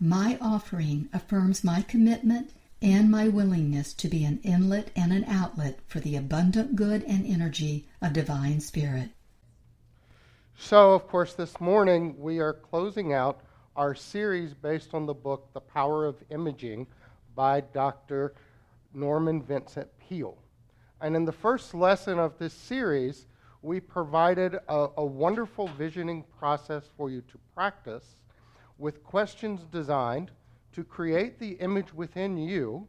my offering affirms my commitment and my willingness to be an inlet and an outlet for the abundant good and energy of Divine Spirit. So, of course, this morning we are closing out our series based on the book The Power of Imaging by Dr. Norman Vincent Peale. And in the first lesson of this series, we provided a, a, wonderful visioning process for you to practice with questions designed to create the image within you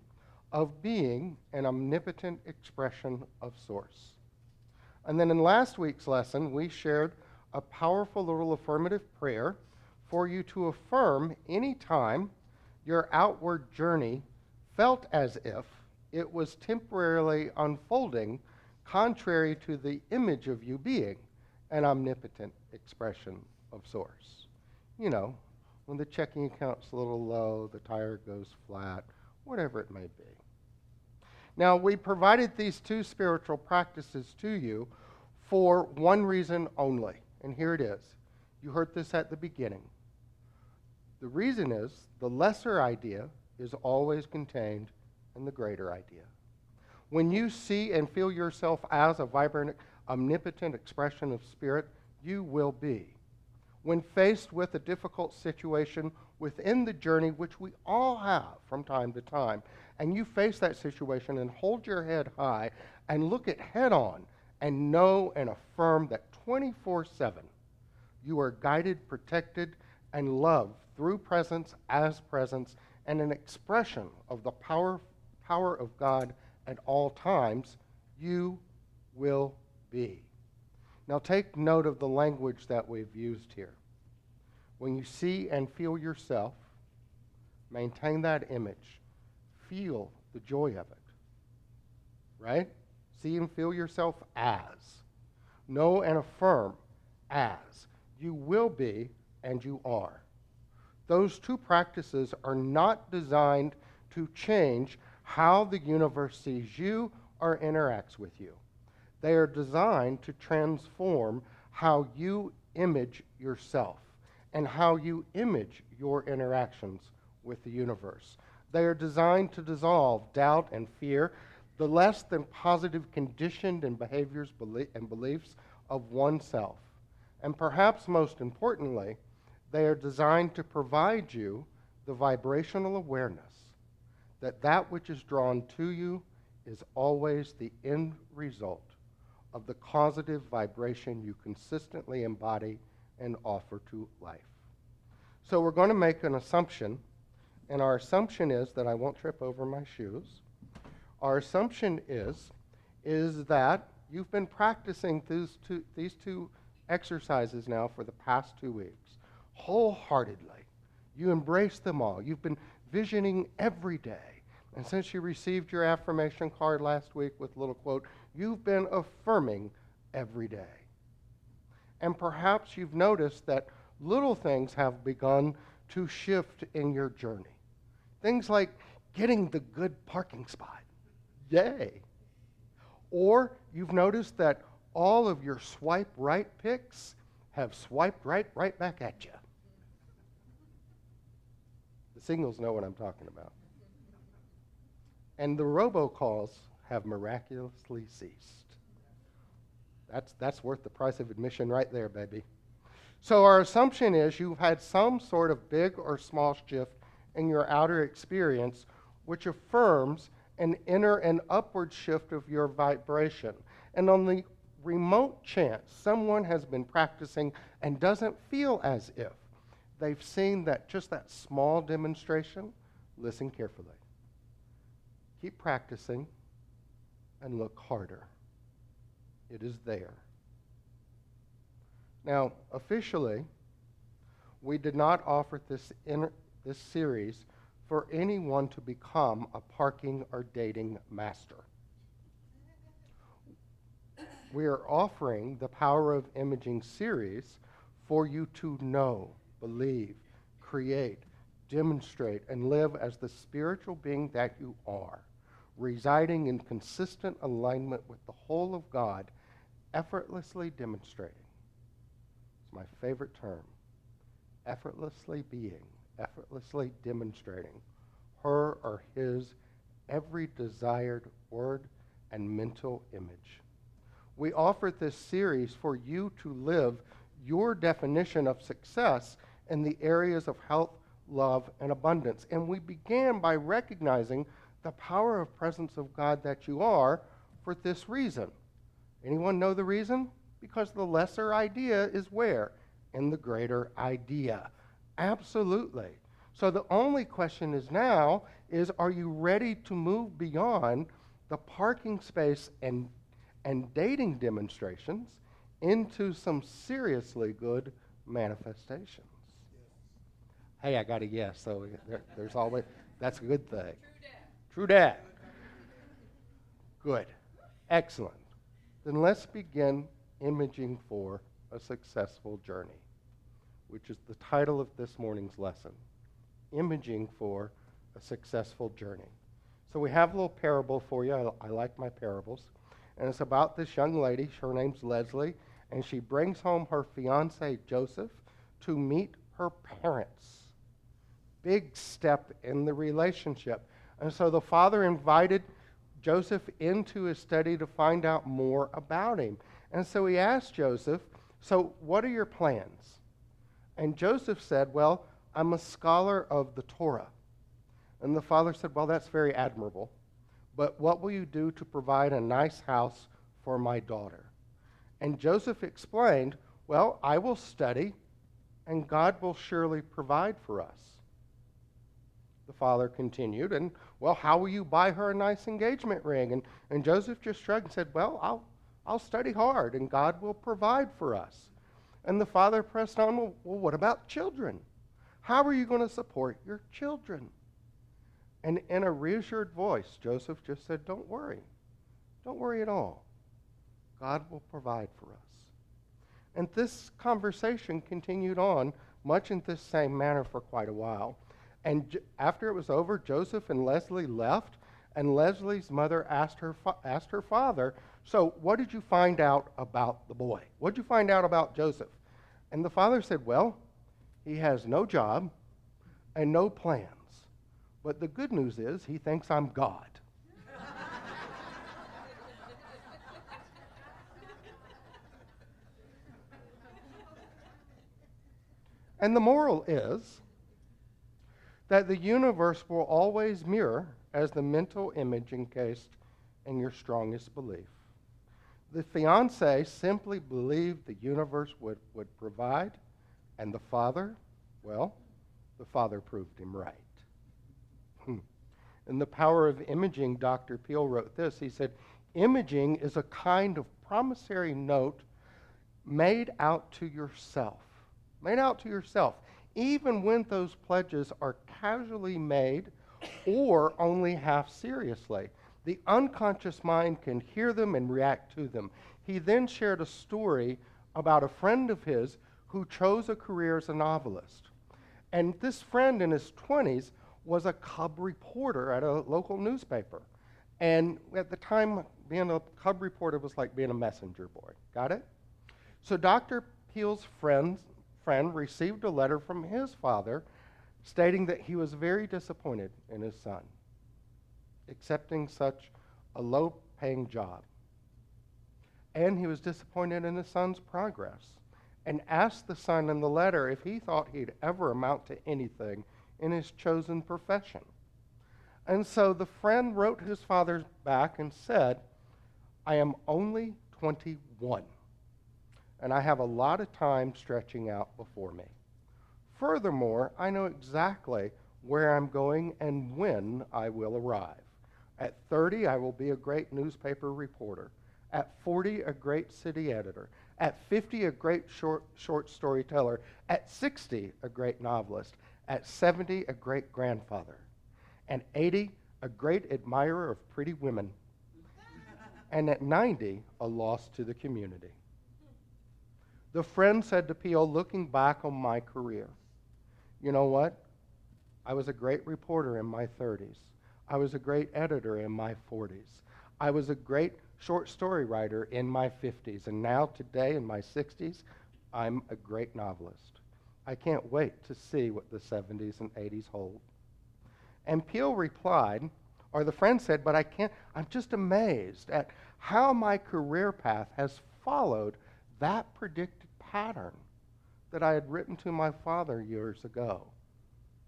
of being an omnipotent expression of Source. And then in last week's lesson, we shared a powerful little affirmative prayer for you to affirm any time your outward journey felt as if it was temporarily unfolding contrary to the image of you being an omnipotent expression of source. You know, when the checking account's a little low, the tire goes flat, whatever it may be. Now, we provided these two spiritual practices to you for one reason only, and here it is. You heard this at the beginning. The reason is the lesser idea is always contained in the greater idea. When you see and feel yourself as a vibrant, omnipotent expression of spirit, you will be. When faced with a difficult situation within the journey, which we all have from time to time, and you face that situation and hold your head high and look it head on and know and affirm that 24 7 you are guided, protected, and loved through presence as presence and an expression of the power, power of God at all times, you will be. Now, take note of the language that we've used here. When you see and feel yourself, maintain that image. Feel the joy of it. Right? See and feel yourself as. Know and affirm as. You will be and you are. Those two practices are not designed to change how the universe sees you or interacts with you. They are designed to transform how you image yourself and how you image your interactions with the universe. They are designed to dissolve doubt and fear, the less than positive conditioned and behaviors and beliefs of oneself. And perhaps most importantly, they are designed to provide you the vibrational awareness that that which is drawn to you is always the end result of the causative vibration you consistently embody and offer to life. So we're going to make an assumption, and our assumption is that I won't trip over my shoes. Our assumption is is that you've been practicing these two, these two exercises now for the past two weeks wholeheartedly. You embrace them all. You've been visioning every day. And since you received your affirmation card last week with a little quote, you've been affirming every day. And perhaps you've noticed that little things have begun to shift in your journey. Things like getting the good parking spot. Yay. Or you've noticed that all of your swipe right picks have swiped right right back at you. The signals know what I'm talking about. And the robocalls have miraculously ceased. That's, that's worth the price of admission right there, baby. So, our assumption is you've had some sort of big or small shift in your outer experience, which affirms an inner and upward shift of your vibration. And on the remote chance someone has been practicing and doesn't feel as if they've seen that just that small demonstration, listen carefully. Keep practicing and look harder. It is there. Now, officially, we did not offer this, inter- this series for anyone to become a parking or dating master. We are offering the Power of Imaging series for you to know, believe, create, demonstrate, and live as the spiritual being that you are, residing in consistent alignment with the whole of God, effortlessly demonstrating. It's my favorite term effortlessly being, effortlessly demonstrating her or his every desired word and mental image. We offer this series for you to live your definition of success in the areas of health, love, and abundance. And we began by recognizing the power of presence of God that you are for this reason. Anyone know the reason? Because the lesser idea is where? In the greater idea. Absolutely. So the only question is now is are you ready to move beyond the parking space and and dating demonstrations into some seriously good manifestations? Hey, I got a yes, so there, there's always that's a good thing. True dad. Good. Excellent. Then let's begin imaging for a successful journey, which is the title of this morning's lesson. Imaging for a successful journey. So we have a little parable for you. I, I like my parables. And it's about this young lady. Her name's Leslie. And she brings home her fiance, Joseph, to meet her parents. Big step in the relationship. And so the father invited Joseph into his study to find out more about him. And so he asked Joseph, So, what are your plans? And Joseph said, Well, I'm a scholar of the Torah. And the father said, Well, that's very admirable. But what will you do to provide a nice house for my daughter? And Joseph explained, Well, I will study, and God will surely provide for us. The father continued, and well, how will you buy her a nice engagement ring? And, and Joseph just shrugged and said, Well, I'll, I'll study hard, and God will provide for us. And the father pressed on, Well, well what about children? How are you going to support your children? And in a reassured voice, Joseph just said, Don't worry. Don't worry at all. God will provide for us. And this conversation continued on much in this same manner for quite a while. And after it was over, Joseph and Leslie left, and Leslie's mother asked her, fa- asked her father, So, what did you find out about the boy? What did you find out about Joseph? And the father said, Well, he has no job and no plans. But the good news is, he thinks I'm God. and the moral is, that the universe will always mirror as the mental image encased in your strongest belief. The fiance simply believed the universe would, would provide, and the father, well, the father proved him right. Hmm. In The Power of Imaging, Dr. Peale wrote this. He said, Imaging is a kind of promissory note made out to yourself. Made out to yourself even when those pledges are casually made or only half seriously. The unconscious mind can hear them and react to them. He then shared a story about a friend of his who chose a career as a novelist. And this friend in his 20s was a cub reporter at a local newspaper. And at the time, being a cub reporter was like being a messenger boy. Got it? So Dr. Peale's friends friend received a letter from his father stating that he was very disappointed in his son accepting such a low paying job. And he was disappointed in his son's progress and asked the son in the letter if he thought he'd ever amount to anything in his chosen profession. And so the friend wrote his father back and said, I am only 21 and I have a lot of time stretching out before me. Furthermore, I know exactly where I'm going and when I will arrive. At 30, I will be a great newspaper reporter. At 40, a great city editor. At 50, a great short, short storyteller. At 60, a great novelist. At 70, a great grandfather. and 80, a great admirer of pretty women, and at 90, a loss to the community. The friend said to Peale, looking back on my career, you know what? I was a great reporter in my 30s. I was a great editor in my 40s. I was a great short story writer in my 50s. And now, today, in my 60s, I'm a great novelist. I can't wait to see what the 70s and 80s hold. And Peale replied, or the friend said, but I can't, I'm just amazed at how my career path has followed that predicted pattern that I had written to my father years ago.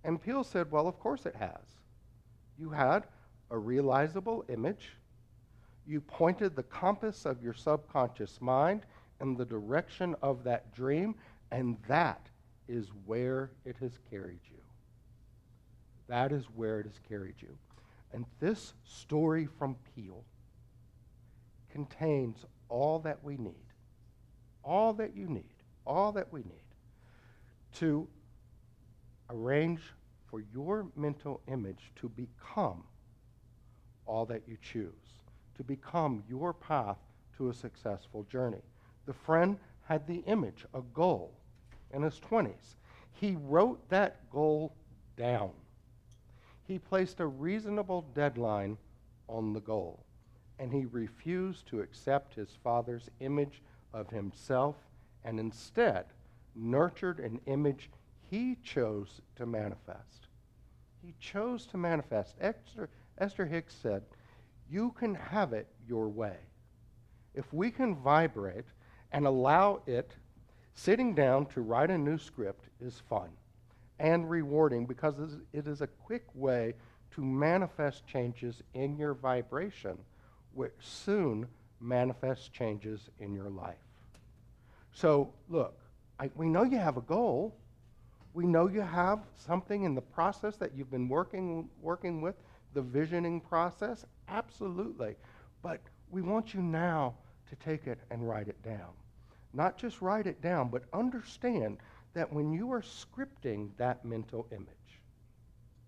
And Peale said, Well, of course it has. You had a realizable image, you pointed the compass of your subconscious mind in the direction of that dream, and that is where it has carried you. That is where it has carried you. And this story from Peale contains all that we need, all that you need, all that we need to arrange for your mental image to become all that you choose, to become your path to a successful journey. The friend had the image, a goal, in his 20s. He wrote that goal down. He placed a reasonable deadline on the goal, and he refused to accept his father's image of himself and instead nurtured an image he chose to manifest. He chose to manifest. Esther, Esther Hicks said, You can have it your way. If we can vibrate and allow it, sitting down to write a new script is fun and rewarding because it is a quick way to manifest changes in your vibration, which soon manifests changes in your life. So, look, I, we know you have a goal. We know you have something in the process that you've been working, working with, the visioning process. Absolutely. But we want you now to take it and write it down. Not just write it down, but understand that when you are scripting that mental image,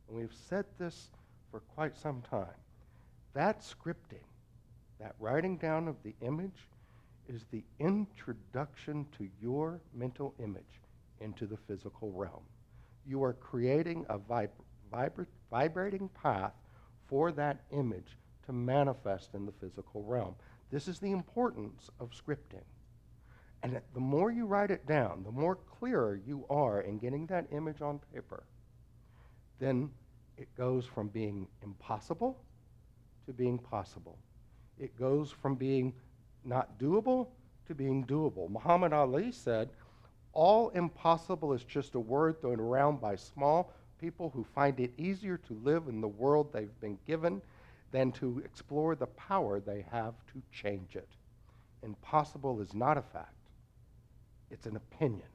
and we've said this for quite some time, that scripting, that writing down of the image, is the introduction to your mental image into the physical realm. You are creating a vib- vibra- vibrating path for that image to manifest in the physical realm. This is the importance of scripting. And the more you write it down, the more clearer you are in getting that image on paper, then it goes from being impossible to being possible. It goes from being not doable to being doable. Muhammad Ali said, All impossible is just a word thrown around by small people who find it easier to live in the world they've been given than to explore the power they have to change it. Impossible is not a fact, it's an opinion.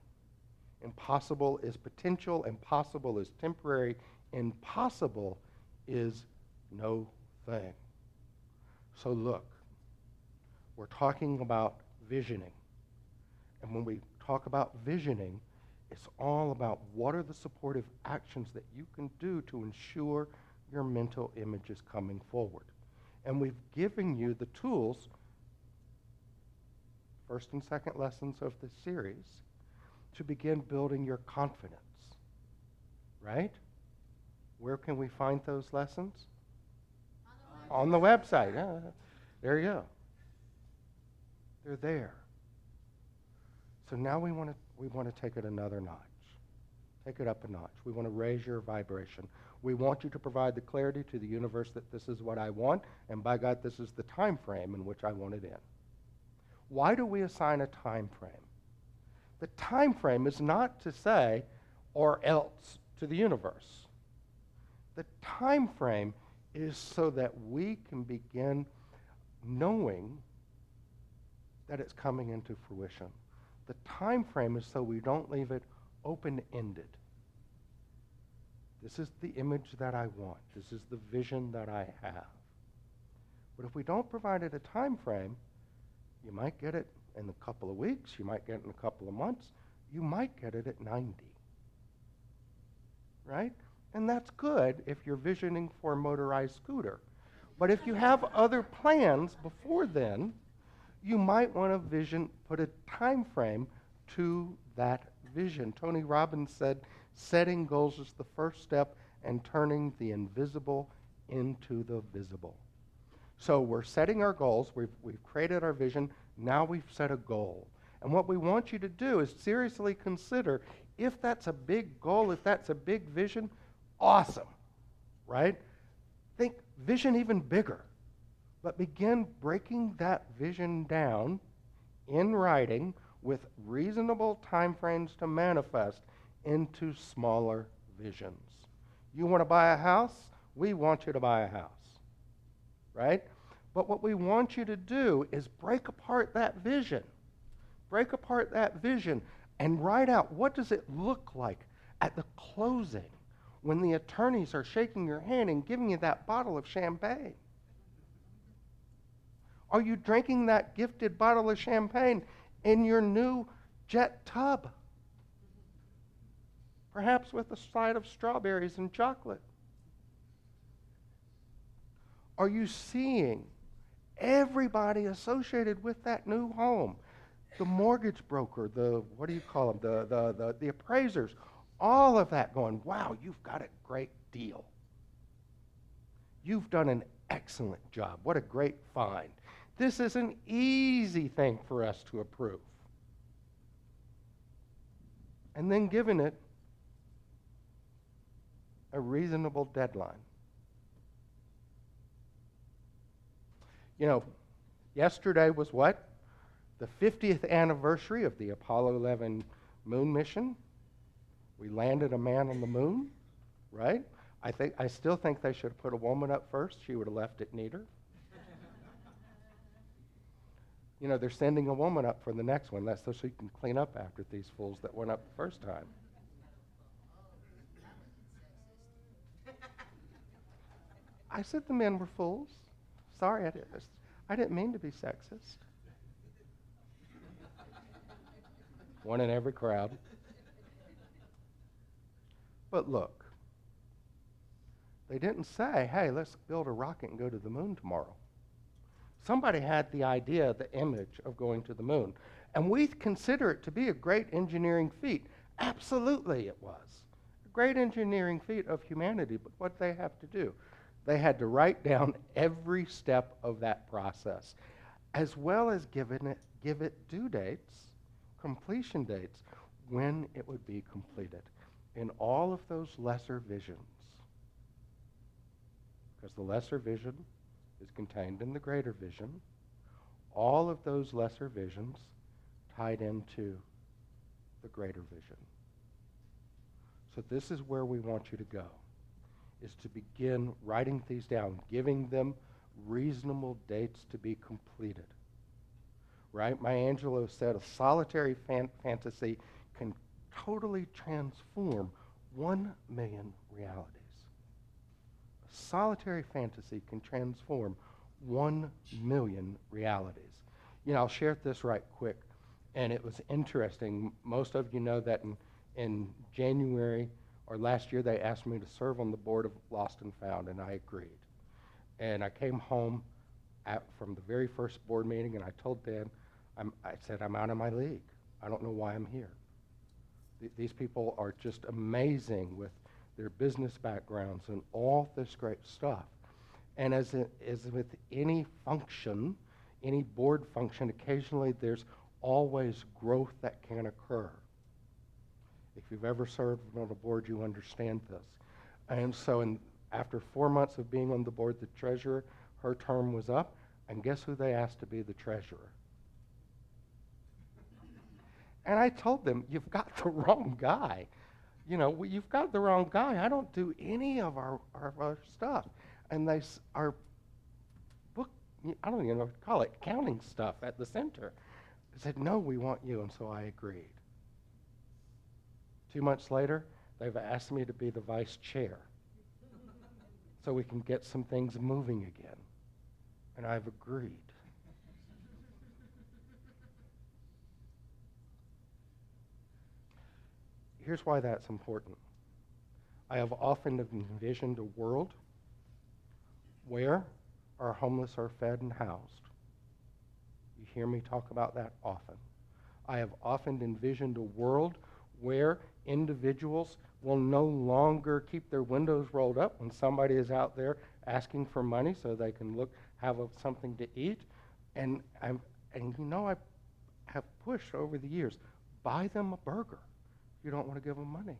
Impossible is potential, impossible is temporary, impossible is no thing. So look, we're talking about visioning. And when we talk about visioning, it's all about what are the supportive actions that you can do to ensure your mental image is coming forward. And we've given you the tools, first and second lessons of this series, to begin building your confidence. Right? Where can we find those lessons? On the website. On the website. Yeah, there you go. They're there. So now we want to we want to take it another notch. Take it up a notch. We want to raise your vibration. We want you to provide the clarity to the universe that this is what I want, and by God, this is the time frame in which I want it in. Why do we assign a time frame? The time frame is not to say or else to the universe. The time frame is so that we can begin knowing that it's coming into fruition. The time frame is so we don't leave it open-ended. This is the image that I want. This is the vision that I have. But if we don't provide it a time frame, you might get it in a couple of weeks, you might get it in a couple of months, you might get it at 90. Right? And that's good if you're visioning for a motorized scooter. But if you have other plans before then, you might want to vision, put a time frame to that vision. Tony Robbins said, setting goals is the first step and turning the invisible into the visible. So we're setting our goals, we've, we've created our vision, now we've set a goal. And what we want you to do is seriously consider if that's a big goal, if that's a big vision, awesome, right? Think vision even bigger. But begin breaking that vision down in writing with reasonable time frames to manifest into smaller visions. You want to buy a house? We want you to buy a house. Right? But what we want you to do is break apart that vision. Break apart that vision and write out what does it look like at the closing when the attorneys are shaking your hand and giving you that bottle of champagne? Are you drinking that gifted bottle of champagne in your new jet tub? Perhaps with a side of strawberries and chocolate. Are you seeing everybody associated with that new home? The mortgage broker, the, what do you call them? The, the, the, the appraisers, all of that going, wow, you've got a great deal. You've done an excellent job. What a great find. This is an easy thing for us to approve. And then giving it a reasonable deadline. You know, yesterday was what? The 50th anniversary of the Apollo 11 moon mission. We landed a man on the moon, right? I think I still think they should have put a woman up first. She would have left it neater. You know, they're sending a woman up for the next one. That's so she can clean up after these fools that went up the first time. I said the men were fools. Sorry, I didn't, I didn't mean to be sexist. One in every crowd. But look, they didn't say, hey, let's build a rocket and go to the moon tomorrow. Somebody had the idea, the image of going to the moon. And we consider it to be a great engineering feat. Absolutely, it was. A great engineering feat of humanity, but what they have to do? They had to write down every step of that process, as well as give it, give it due dates, completion dates, when it would be completed in all of those lesser visions. Because the lesser vision is contained in the greater vision. All of those lesser visions tied into the greater vision. So this is where we want you to go is to begin writing these down, giving them reasonable dates to be completed. Right? Maya Angelou said a solitary fan- fantasy can totally transform one million realities. Solitary fantasy can transform one million realities. You know, I'll share this right quick. And it was interesting. Most of you know that in, in January or last year they asked me to serve on the board of Lost and Found, and I agreed. And I came home at, from the very first board meeting, and I told Dan, I'm, I said, I'm out of my league. I don't know why I'm here. Th- these people are just amazing with their business backgrounds and all this great stuff. And as, as with any function, any board function, occasionally there's always growth that can occur. If you've ever served on a board, you understand this. And so, in, after four months of being on the board, the treasurer, her term was up, and guess who they asked to be the treasurer? And I told them, You've got the wrong guy. You know, you've got the wrong guy. I don't do any of our, our, our stuff. And they, our book, I don't even know what to call it, counting stuff at the center. Said, No, we want you. And so I agreed. Two months later, they've asked me to be the vice chair so we can get some things moving again. And I've agreed. Here's why that's important. I have often envisioned a world where our homeless are fed and housed. You hear me talk about that often. I have often envisioned a world where individuals will no longer keep their windows rolled up when somebody is out there asking for money so they can look have a, something to eat. And I'm, and you know I have pushed over the years, buy them a burger. You don't want to give them money.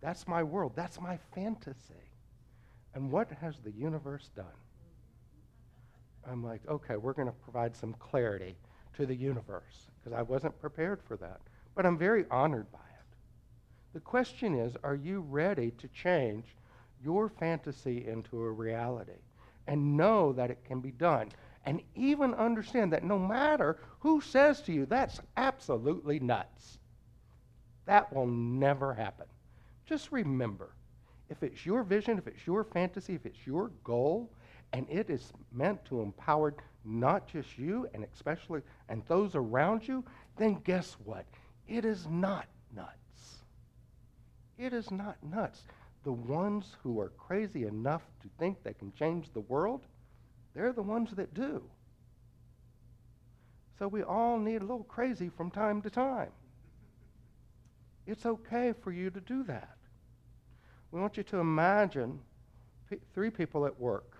That's my world. That's my fantasy. And what has the universe done? I'm like, okay, we're going to provide some clarity to the universe because I wasn't prepared for that. But I'm very honored by it. The question is are you ready to change your fantasy into a reality and know that it can be done? And even understand that no matter who says to you, that's absolutely nuts, that will never happen. Just remember if it's your vision, if it's your fantasy, if it's your goal, and it is meant to empower not just you and especially and those around you, then guess what? It is not nuts. It is not nuts. The ones who are crazy enough to think they can change the world, they're the ones that do. So we all need a little crazy from time to time. It's okay for you to do that. We want you to imagine p- three people at work.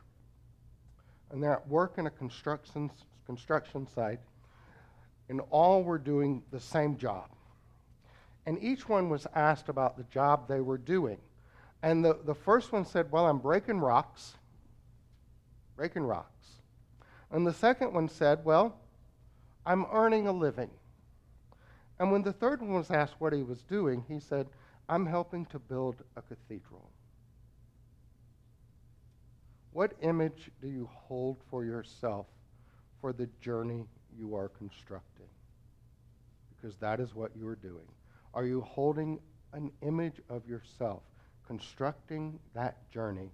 And they're at work in a construction, construction site, and all were doing the same job. And each one was asked about the job they were doing. And the, the first one said, Well, I'm breaking rocks. Breaking rocks. And the second one said, Well, I'm earning a living. And when the third one was asked what he was doing, he said, I'm helping to build a cathedral. What image do you hold for yourself for the journey you are constructing? Because that is what you are doing. Are you holding an image of yourself, constructing that journey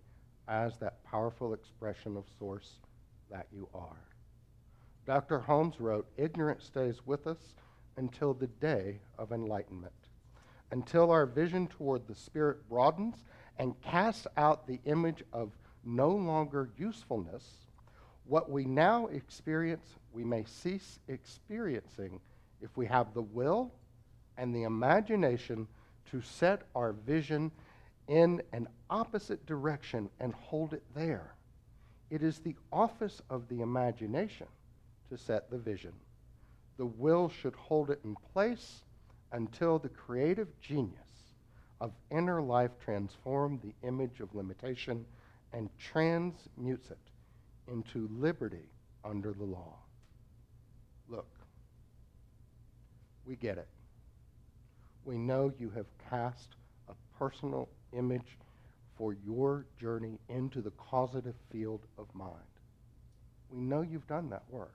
as that powerful expression of source that you are? Dr. Holmes wrote Ignorance stays with us until the day of enlightenment until our vision toward the Spirit broadens and casts out the image of no longer usefulness, what we now experience, we may cease experiencing if we have the will and the imagination to set our vision in an opposite direction and hold it there. It is the office of the imagination to set the vision. The will should hold it in place until the creative genius of inner life transforms the image of limitation and transmutes it into liberty under the law. Look, we get it. We know you have cast a personal image for your journey into the causative field of mind. We know you've done that work.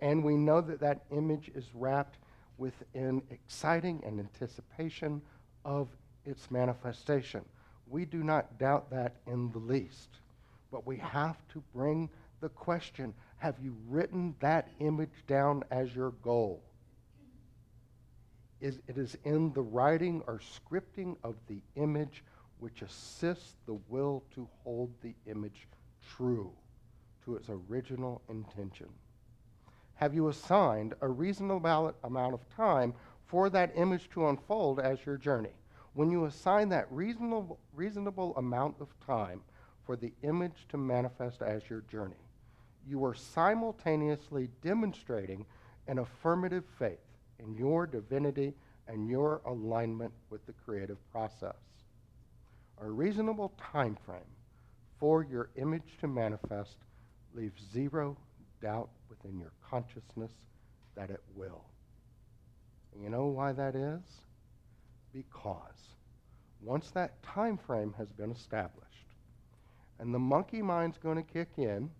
And we know that that image is wrapped with an exciting and anticipation of its manifestation. We do not doubt that in the least. But we have to bring the question have you written that image down as your goal? Is, it is in the writing or scripting of the image which assists the will to hold the image true to its original intention have you assigned a reasonable amount of time for that image to unfold as your journey? When you assign that reasonable, reasonable amount of time for the image to manifest as your journey, you are simultaneously demonstrating an affirmative faith in your divinity and your alignment with the creative process. A reasonable time frame for your image to manifest leaves zero doubt within your consciousness that it will. And you know why that is? Because once that time frame has been established and the monkey mind's going to kick in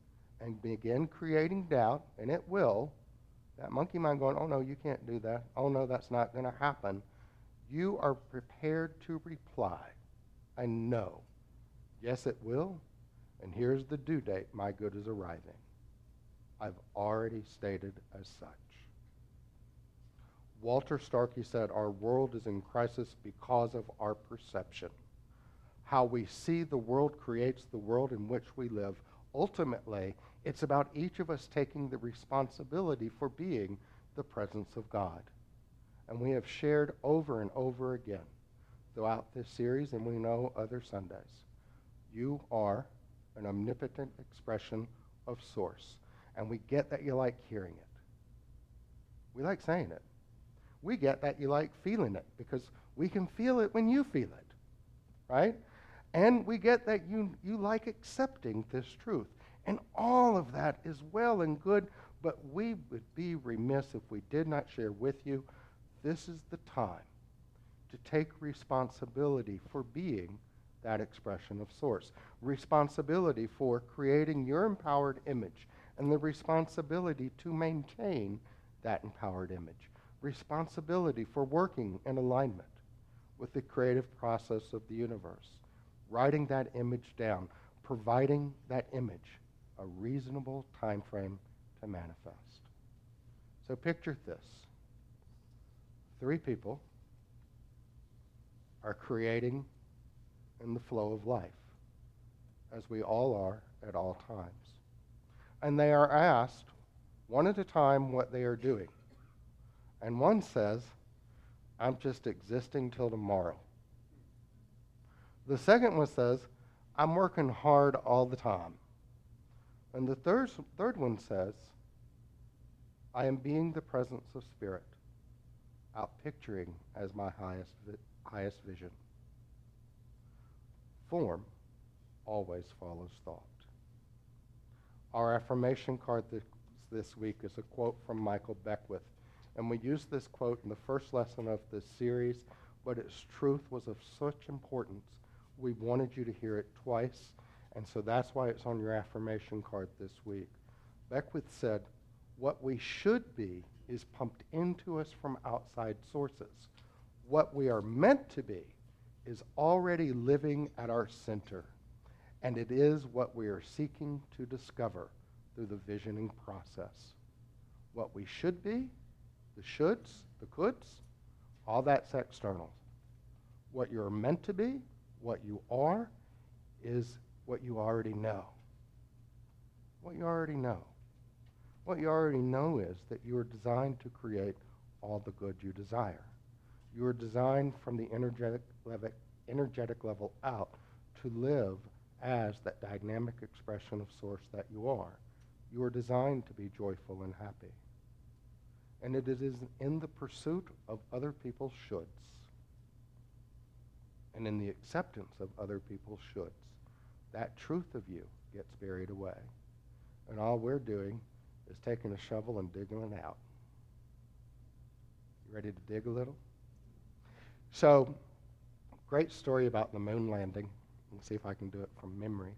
and begin creating doubt, and it will, that monkey mind going, oh no, you can't do that. Oh no, that's not going to happen. You are prepared to reply, I know. Yes, it will. And here's the due date. My good is arriving. I've already stated as such. Walter Starcke said, Our world is in crisis because of our perception. How we see the world creates the world in which we live. Ultimately, it's about each of us taking the responsibility for being the presence of God. And we have shared over and over again throughout this series, and we know other Sundays. You are an omnipotent expression of Source. And we get that you like hearing it. We like saying it. We get that you like feeling it because we can feel it when you feel it, right? And we get that you, you like accepting this truth. And all of that is well and good, but we would be remiss if we did not share with you this is the time to take responsibility for being that expression of source, responsibility for creating your empowered image, and the responsibility to maintain that empowered image, responsibility for working in alignment with the creative process of the universe, writing that image down, providing that image a reasonable time frame to manifest. So picture this. Three people are creating in the flow of life, as we all are at all times. And they are asked one at a time what they are doing. And one says, I'm just existing till tomorrow. The second one says, I'm working hard all the time. And the third, third one says, I am being the presence of spirit, out picturing as my highest, highest vision. Form always follows thought. Our affirmation card this, this week is a quote from Michael Beckwith. And we used this quote in the first lesson of this series, but its truth was of such importance, we wanted you to hear it twice. And so that's why it's on your affirmation card this week. Beckwith said, What we should be is pumped into us from outside sources. What we are meant to be is already living at our center, and it is what we are seeking to discover through the visioning process. What we should be, the shoulds, the coulds, all that's external. What you're meant to be, what you are, is what you already know. What you already know. What you already know is that you are designed to create all the good you desire. You are designed from the energetic level, energetic level out to live as that dynamic expression of source that you are. You are designed to be joyful and happy. And it is in the pursuit of other people's shoulds and in the acceptance of other people's shoulds that truth of you gets buried away. And all we're doing is taking a shovel and digging it out. You ready to dig a little? So, great story about the moon landing. Let's see if I can do it from memory.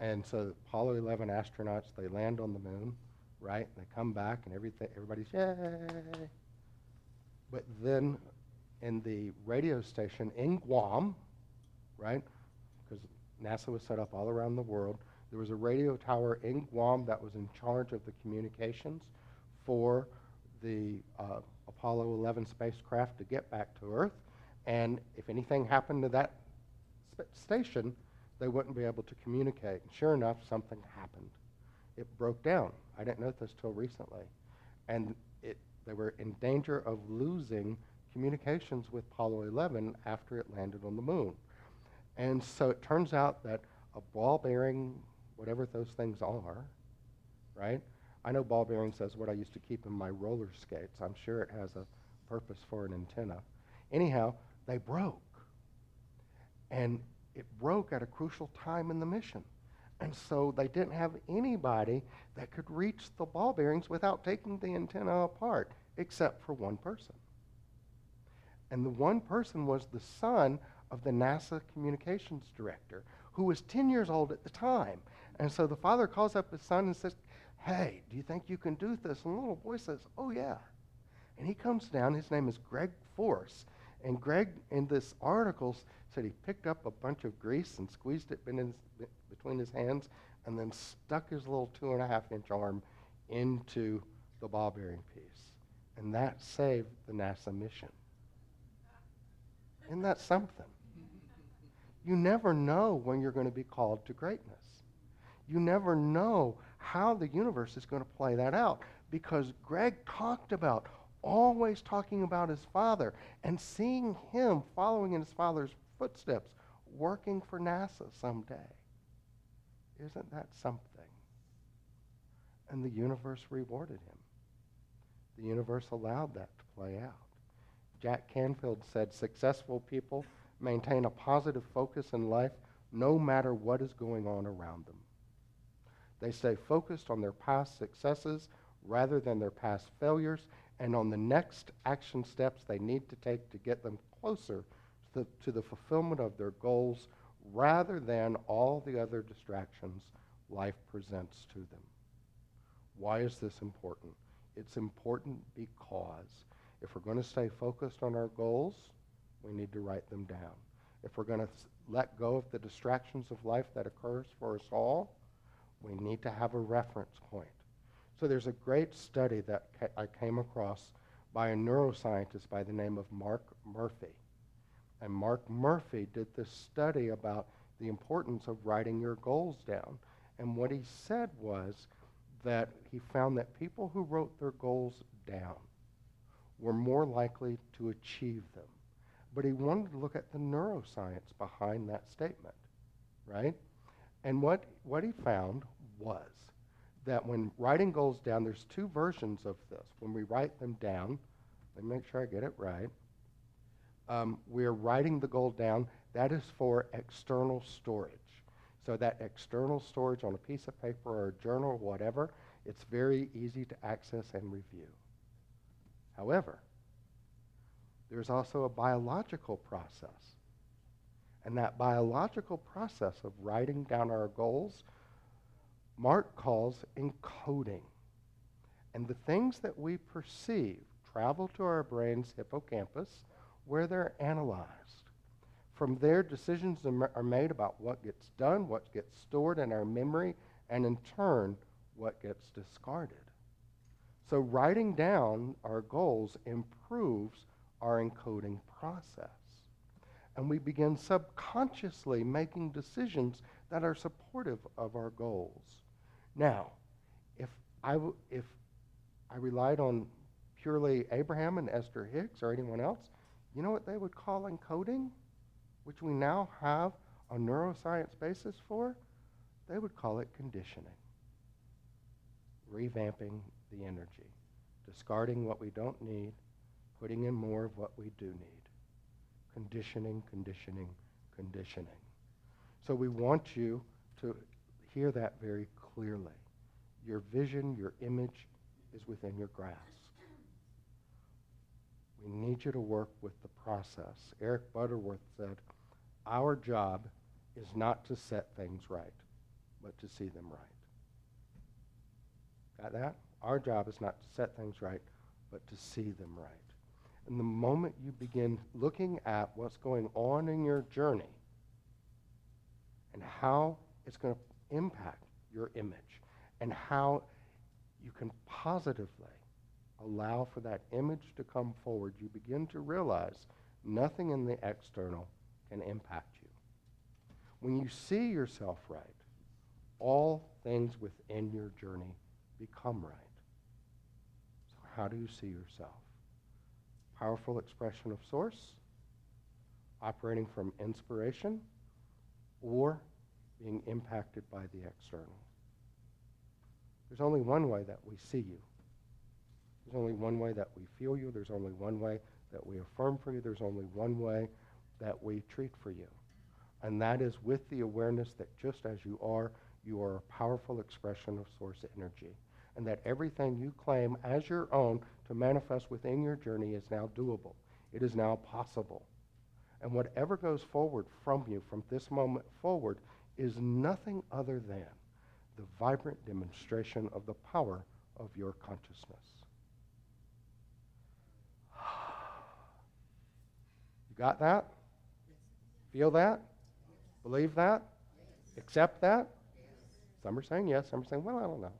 And so, Apollo 11 astronauts they land on the moon, right? They come back and everything. Everybody's yay. But then, in the radio station in Guam, right? Because NASA was set up all around the world. There was a radio tower in Guam that was in charge of the communications for the uh, Apollo 11 spacecraft to get back to Earth. And if anything happened to that station, they wouldn't be able to communicate. And sure enough, something happened. It broke down. I didn't know this till recently. And it, they were in danger of losing communications with Apollo 11 after it landed on the moon. And so it turns out that a ball bearing, whatever those things are, right? I know ball bearings says what I used to keep in my roller skates. I'm sure it has a purpose for an antenna. Anyhow, they broke. And it broke at a crucial time in the mission. And so they didn't have anybody that could reach the ball bearings without taking the antenna apart, except for one person. And the one person was the son of the NASA communications director, who was 10 years old at the time. And so the father calls up his son and says, Hey, do you think you can do this? And the little boy says, Oh, yeah. And he comes down. His name is Greg Force. And Greg, in this article, said he picked up a bunch of grease and squeezed it between his hands and then stuck his little two and a half inch arm into the ball bearing piece. And that saved the NASA mission. Isn't that something? You never know when you're going to be called to greatness. You never know how the universe is going to play that out because Greg talked about always talking about his father and seeing him following in his father's footsteps, working for NASA someday. Isn't that something? And the universe rewarded him. The universe allowed that to play out. Jack Canfield said successful people maintain a positive focus in life no matter what is going on around them. They stay focused on their past successes rather than their past failures and on the next action steps they need to take to get them closer the, to the fulfillment of their goals rather than all the other distractions life presents to them. Why is this important? It's important because if we're going to stay focused on our goals, we need to write them down. If we're going to let go of the distractions of life that occurs for us all, we need to have a reference point. So there's a great study that I came across by a neuroscientist by the name of Mark Murphy. And Mark Murphy did this study about the importance of writing your goals down. And what he said was that he found that people who wrote their goals down were more likely to achieve them. But he wanted to look at the neuroscience behind that statement, right? And what, what he found was that when writing goals down, there's two versions of this. When we write them down, let me make sure I get it right. Um, we're writing the goal down. That is for external storage. So that external storage on a piece of paper or a journal or whatever, it's very easy to access and review. However, there's also a biological process. And that biological process of writing down our goals Mark calls encoding. And the things that we perceive travel to our brain's hippocampus where they're analyzed. From there, decisions are made about what gets done, what gets stored in our memory, and in turn, what gets discarded. So, writing down our goals improves our encoding process. And we begin subconsciously making decisions that are supportive of our goals. Now, if I, if I relied on purely Abraham and Esther Hicks or anyone else, you know what they would call encoding, which we now have a neuroscience basis for? They would call it conditioning. Revamping the energy, discarding what we don't need, putting in more of what we do need. Conditioning, conditioning, conditioning. So we want you to hear that very clearly. Your vision, your image is within your grasp. We need you to work with the process. Eric Butterworth said, Our job is not to set things right, but to see them right. Got that? Our job is not to set things right, but to see them right. And the moment you begin looking at what's going on in your journey and how it's going to impact your image and how you can positively allow for that image to come forward, you begin to realize nothing in the external can impact you. When you see yourself right, all things within your journey become right. So, how do you see yourself? Powerful expression of source, operating from inspiration, or being impacted by the external. There's only one way that we see you. There's only one way that we feel you. There's only one way that we affirm for you. There's only one way that we treat for you. And that is with the awareness that just as you are, you are a powerful expression of source energy. And that everything you claim as your own to manifest within your journey is now doable. It is now possible. And whatever goes forward from you from this moment forward is nothing other than the vibrant demonstration of the power of your consciousness. You got that? Feel that? Believe that? Accept that? Some are saying yes, some are saying, well, I don't know.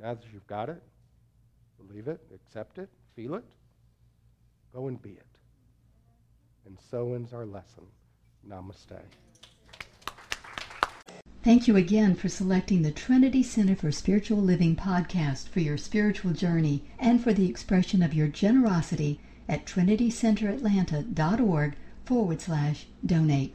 Now that you've got it, believe it, accept it, feel it, go and be it. And so ends our lesson. Namaste. Thank you again for selecting the Trinity Center for Spiritual Living podcast for your spiritual journey and for the expression of your generosity at trinitycenteratlanta.org forward slash donate.